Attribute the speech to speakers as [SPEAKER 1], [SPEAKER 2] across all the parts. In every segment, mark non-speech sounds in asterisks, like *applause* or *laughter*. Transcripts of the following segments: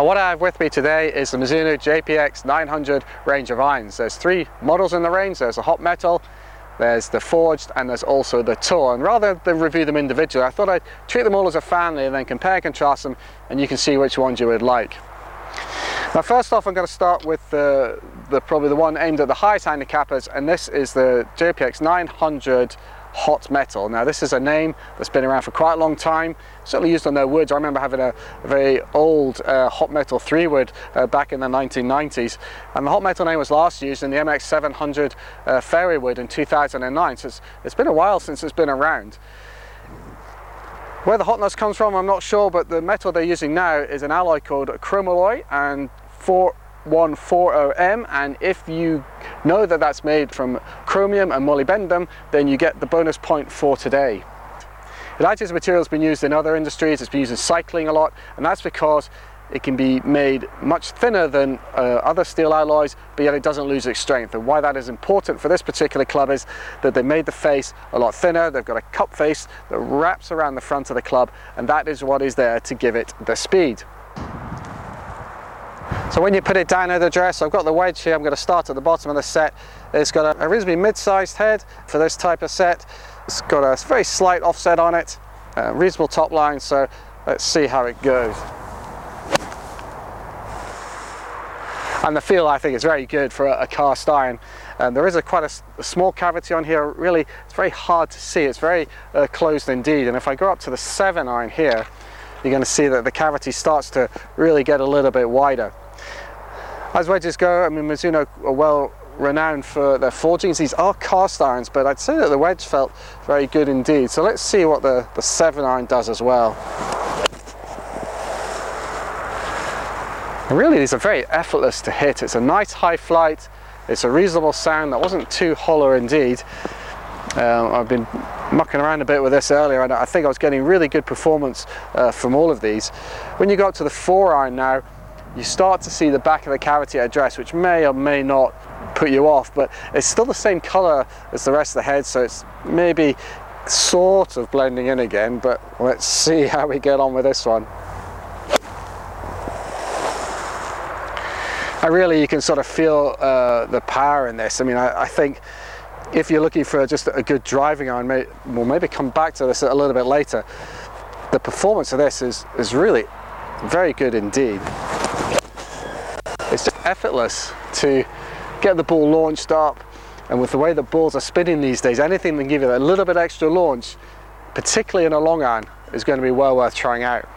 [SPEAKER 1] And what I have with me today is the Mizuno JPX 900 range of irons. There's three models in the range. There's a hot metal, there's the forged, and there's also the tour. And rather than review them individually, I thought I'd treat them all as a family and then compare and contrast them and you can see which ones you would like. Now first off I'm going to start with the, the probably the one aimed at the highest handicappers and this is the JPX 900 hot metal. Now this is a name that's been around for quite a long time, certainly used on their woods. I remember having a, very old uh, hot metal three wood uh, back in the 1990s and the hot metal name was last used in the MX 700 uh, fairway wood in 2009 so it's, it's been a while since it's been around. Where the hotness comes from I'm not sure but the metal they're using now is an alloy called chromoly and for 140M and if you know that that's made from chromium and molybdenum then you get the bonus point for today. Elijah's material has been used in other industries, it's been used in cycling a lot and that's because it can be made much thinner than uh, other steel alloys but yet it doesn't lose its strength. And why that is important for this particular club is that they made the face a lot thinner. They've got a cup face that wraps around the front of the club and that is what is there to give it the speed so when you put it down at the dress, I've got the wedge here, I'm going to start at the bottom of the set. It's got a, a reasonably mid-sized head for this type of set. It's got a very slight offset on it, reasonable top line, so let's see how it goes. And the feel I think is very good for a, a cast iron. And there is a quite a, a, small cavity on here, really it's very hard to see, it's very uh, closed indeed. And if I go up to the 7 iron here, you're going to see that the cavity starts to really get a little bit wider. As wedges go, I mean Mizuno are well renowned for their forgings. These are cast irons, but I'd say that the wedge felt very good indeed. So let's see what the, the 7 iron does as well. Really these are very effortless to hit. It's a nice high flight, it's a reasonable sound that wasn't too hollow indeed. Um, I've been mucking around a bit with this earlier and I think I was getting really good performance uh, from all of these. When you go to the 4 iron now, you start to see the back of the cavity address which may or may not put you off but it's still the same color as the rest of the head so it's maybe sort of blending in again but let's see how we get on with this one. I really you can sort of feel uh, the power in this. I mean I, I, think if you're looking for just a good driving iron may, we'll maybe come back to this a little bit later. The performance of this is is really very good indeed effortless to get the ball launched up and with the way the balls are spinning these days anything that can give you a little bit extra launch particularly in a long iron is going to be well worth trying out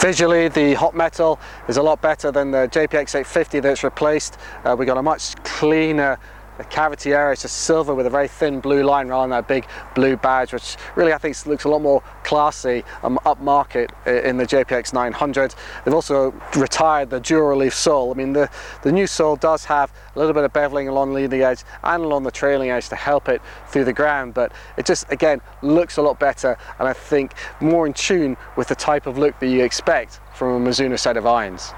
[SPEAKER 1] Visually, the hot metal is a lot better than the JPX 850 that's replaced. Uh, we got a much cleaner the cavity area is just silver with a very thin blue line rather than that big blue badge which really I think looks a lot more classy and upmarket in the JPX 900. They've also retired the dual relief sole. I mean the, the new sole does have a little bit of beveling along the leading edge and along the trailing edge to help it through the ground but it just again looks a lot better and I think more in tune with the type of look that you expect from a Mizuno set of irons.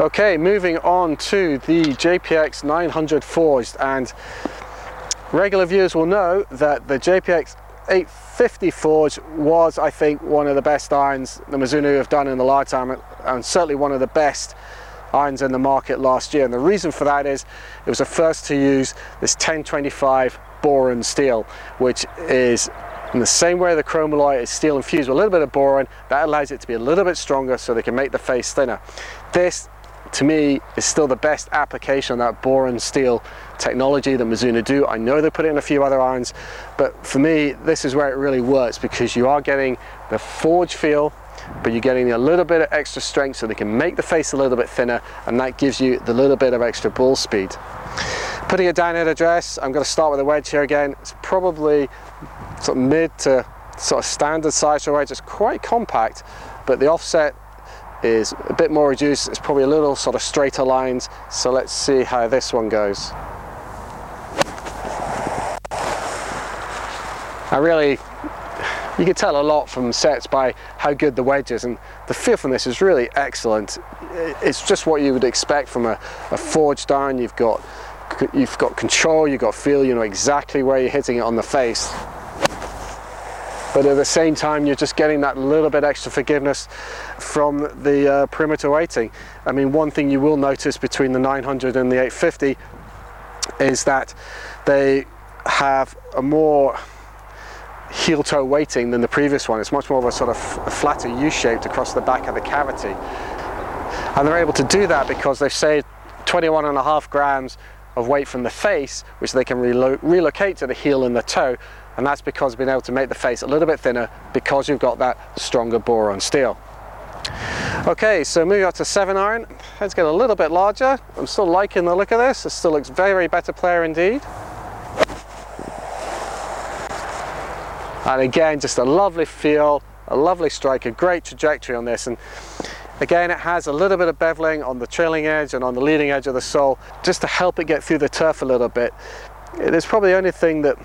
[SPEAKER 1] Okay, moving on to the JPX 900 forged and regular viewers will know that the JPX 850 forge was I think one of the best irons the Mizuno have done in the lifetime and certainly one of the best irons in the market last year. And the reason for that is it was the first to use this 1025 boron steel which is in the same way the chromoly is steel infused with a little bit of boron that allows it to be a little bit stronger so they can make the face thinner. This to me is still the best application of that boron steel technology that Mizuno do. I know they put it in a few other irons, but for me, this is where it really works because you are getting the forge feel, but you're getting a little bit of extra strength so they can make the face a little bit thinner and that gives you the little bit of extra ball speed. Putting it down at address, I'm going to start with a wedge here again. It's probably sort of mid to sort of standard size for wedge. It's quite compact, but the offset is a bit more reduced. It's probably a little sort of straighter lines. So let's see how this one goes. I really, you can tell a lot from sets by how good the wedge is and the feel from this is really excellent. It's just what you would expect from a, a forged iron. You've got, you've got control, you've got feel, you know exactly where you're hitting it on the face. But at the same time you're just getting that little bit extra forgiveness from the uh, perimeter weighting. I mean one thing you will notice between the 900 and the 850 is that they have a more heel toe weighting than the previous one. It's much more of a sort of flatter U-shaped across the back of the cavity. And they're able to do that because they've saved 21 and a half grams of weight from the face, which they can relo relocate to the heel and the toe. And that's because they've able to make the face a little bit thinner because you've got that stronger boron steel. Okay, so moving on to 7 iron, let's get a little bit larger. I'm still liking the look of this. It still looks very better player indeed. And again, just a lovely feel, a lovely strike, a great trajectory on this. And again, it has a little bit of beveling on the trailing edge and on the leading edge of the sole, just to help it get through the turf a little bit. It is probably the only thing that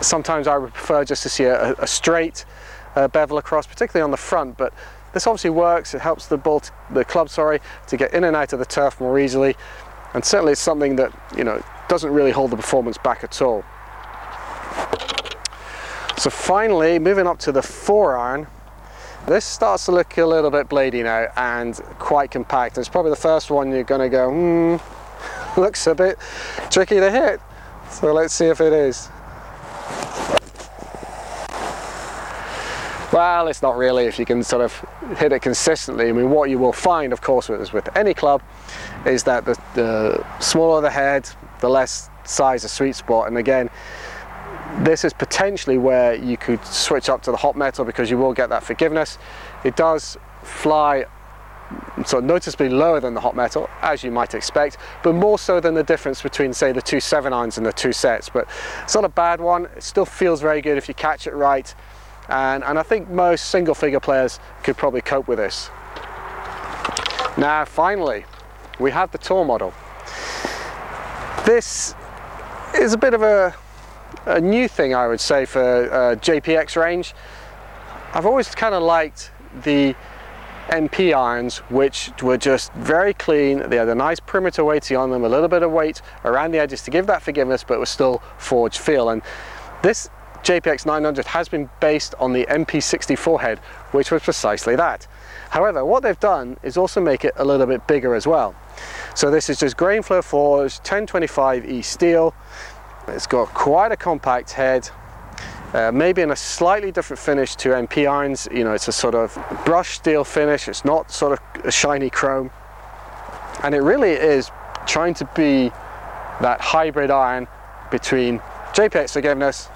[SPEAKER 1] sometimes I would prefer just to see a, a straight uh, bevel across, particularly on the front, but this obviously works. It helps the ball, the club, sorry, to get in and out of the turf more easily. And certainly it's something that, you know, doesn't really hold the performance back at all. So finally, moving up to the four iron, this starts to look a little bit bladey now and quite compact. It's probably the first one you're gonna go, hmm, *laughs* looks a bit tricky to hit. So let's see if it is. Well, it's not really if you can sort of hit it consistently. I mean, what you will find, of course, with, with any club, is that the, the smaller the head, the less size the sweet spot. And again, this is potentially where you could switch up to the hot metal because you will get that forgiveness. It does fly so noticeably lower than the hot metal, as you might expect, but more so than the difference between, say, the two 7 irons and the two sets. But it's not a bad one. It still feels very good if you catch it right. And, and I think most single figure players could probably cope with this. Now, finally, we have the tour model. This is a bit of a a new thing I would say for uh, JPX range. I've always kind of liked the MP irons which were just very clean, they had a nice perimeter weighting on them, a little bit of weight around the edges to give that forgiveness but was still forged feel and this JPX 900 has been based on the MP64 head which was precisely that. However what they've done is also make it a little bit bigger as well. So this is just grain flow forged 1025E steel it's got quite a compact head, uh, maybe in a slightly different finish to MP irons. You know, it's a sort of brushed steel finish. It's not sort of a shiny chrome. And it really is trying to be that hybrid iron between JPX forgiveness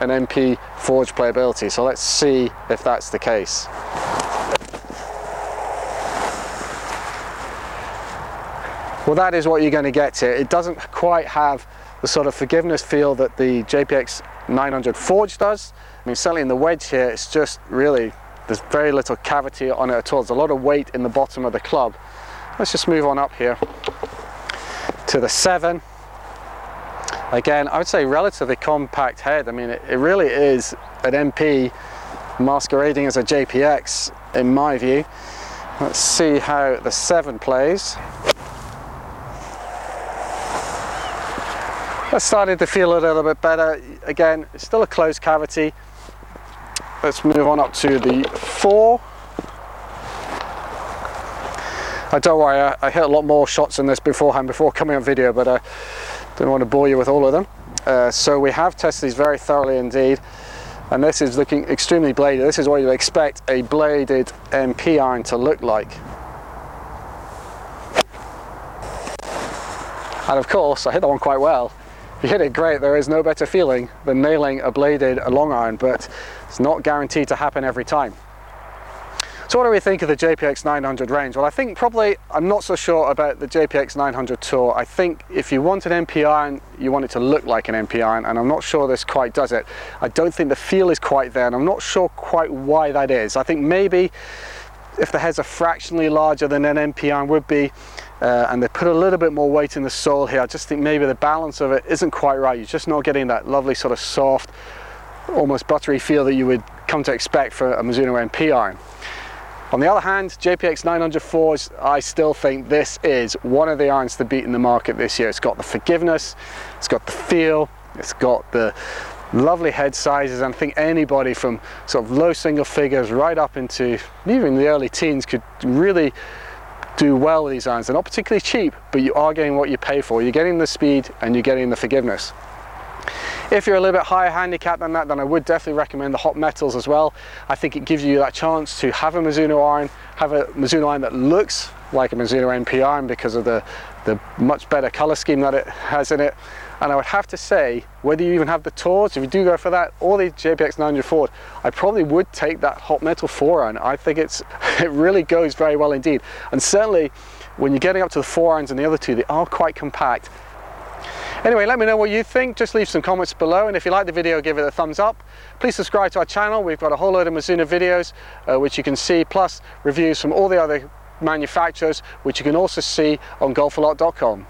[SPEAKER 1] and MP forged playability. So let's see if that's the case. Well, that is what you're going to get here. It doesn't quite have the sort of forgiveness feel that the JPX 900 Forge does. I mean, certainly in the wedge here, it's just really, there's very little cavity on it at all. There's a lot of weight in the bottom of the club. Let's just move on up here to the 7. Again, I would say relatively compact head. I mean, it, it really is an MP masquerading as a JPX in my view. Let's see how the 7 plays. That started to feel a little bit better. Again, it's still a closed cavity. Let's move on up to the four. I don't worry, I, I hit a lot more shots in this beforehand before coming on video, but I don't want to bore you with all of them. Uh, so we have tested these very thoroughly indeed. And this is looking extremely bladed. This is what you'd expect a bladed MP iron to look like. And of course, I hit that one quite well you hit it great, there is no better feeling than nailing a bladed a long iron, but it's not guaranteed to happen every time. So what do we think of the JPX 900 range? Well, I think probably, I'm not so sure about the JPX 900 Tour. I think if you want an MP iron, you want it to look like an MP iron, and I'm not sure this quite does it. I don't think the feel is quite there, and I'm not sure quite why that is. I think maybe if the heads are fractionally larger than an MP iron would be, uh, and they put a little bit more weight in the sole here. I just think maybe the balance of it isn't quite right. You're just not getting that lovely sort of soft, almost buttery feel that you would come to expect for a Mizuno MP iron. On the other hand, JPX 904s, I still think this is one of the irons to beat in the market this year. It's got the forgiveness, it's got the feel, it's got the lovely head sizes and I think anybody from sort of low single figures right up into even the early teens could really do well with these irons. They're not particularly cheap, but you are getting what you pay for. You're getting the speed and you're getting the forgiveness. If you're a little bit higher handicap than that, then I would definitely recommend the hot metals as well. I think it gives you that chance to have a Mizuno iron, have a Mizuno iron that looks like a Mizuno MP iron because of the, the much better color scheme that it has in it. And I would have to say, whether you even have the Tours, if you do go for that, or the JPX 900 Forward, I probably would take that hot metal 4 iron. I think it's *laughs* it really goes very well indeed. And certainly, when you're getting up to the 4 irons and the other two, they are quite compact Anyway, let me know what you think. Just leave some comments below. And if you like the video, give it a thumbs up. Please subscribe to our channel. We've got a whole load of Mizuno videos, uh, which you can see, plus reviews from all the other manufacturers, which you can also see on golfalot.com.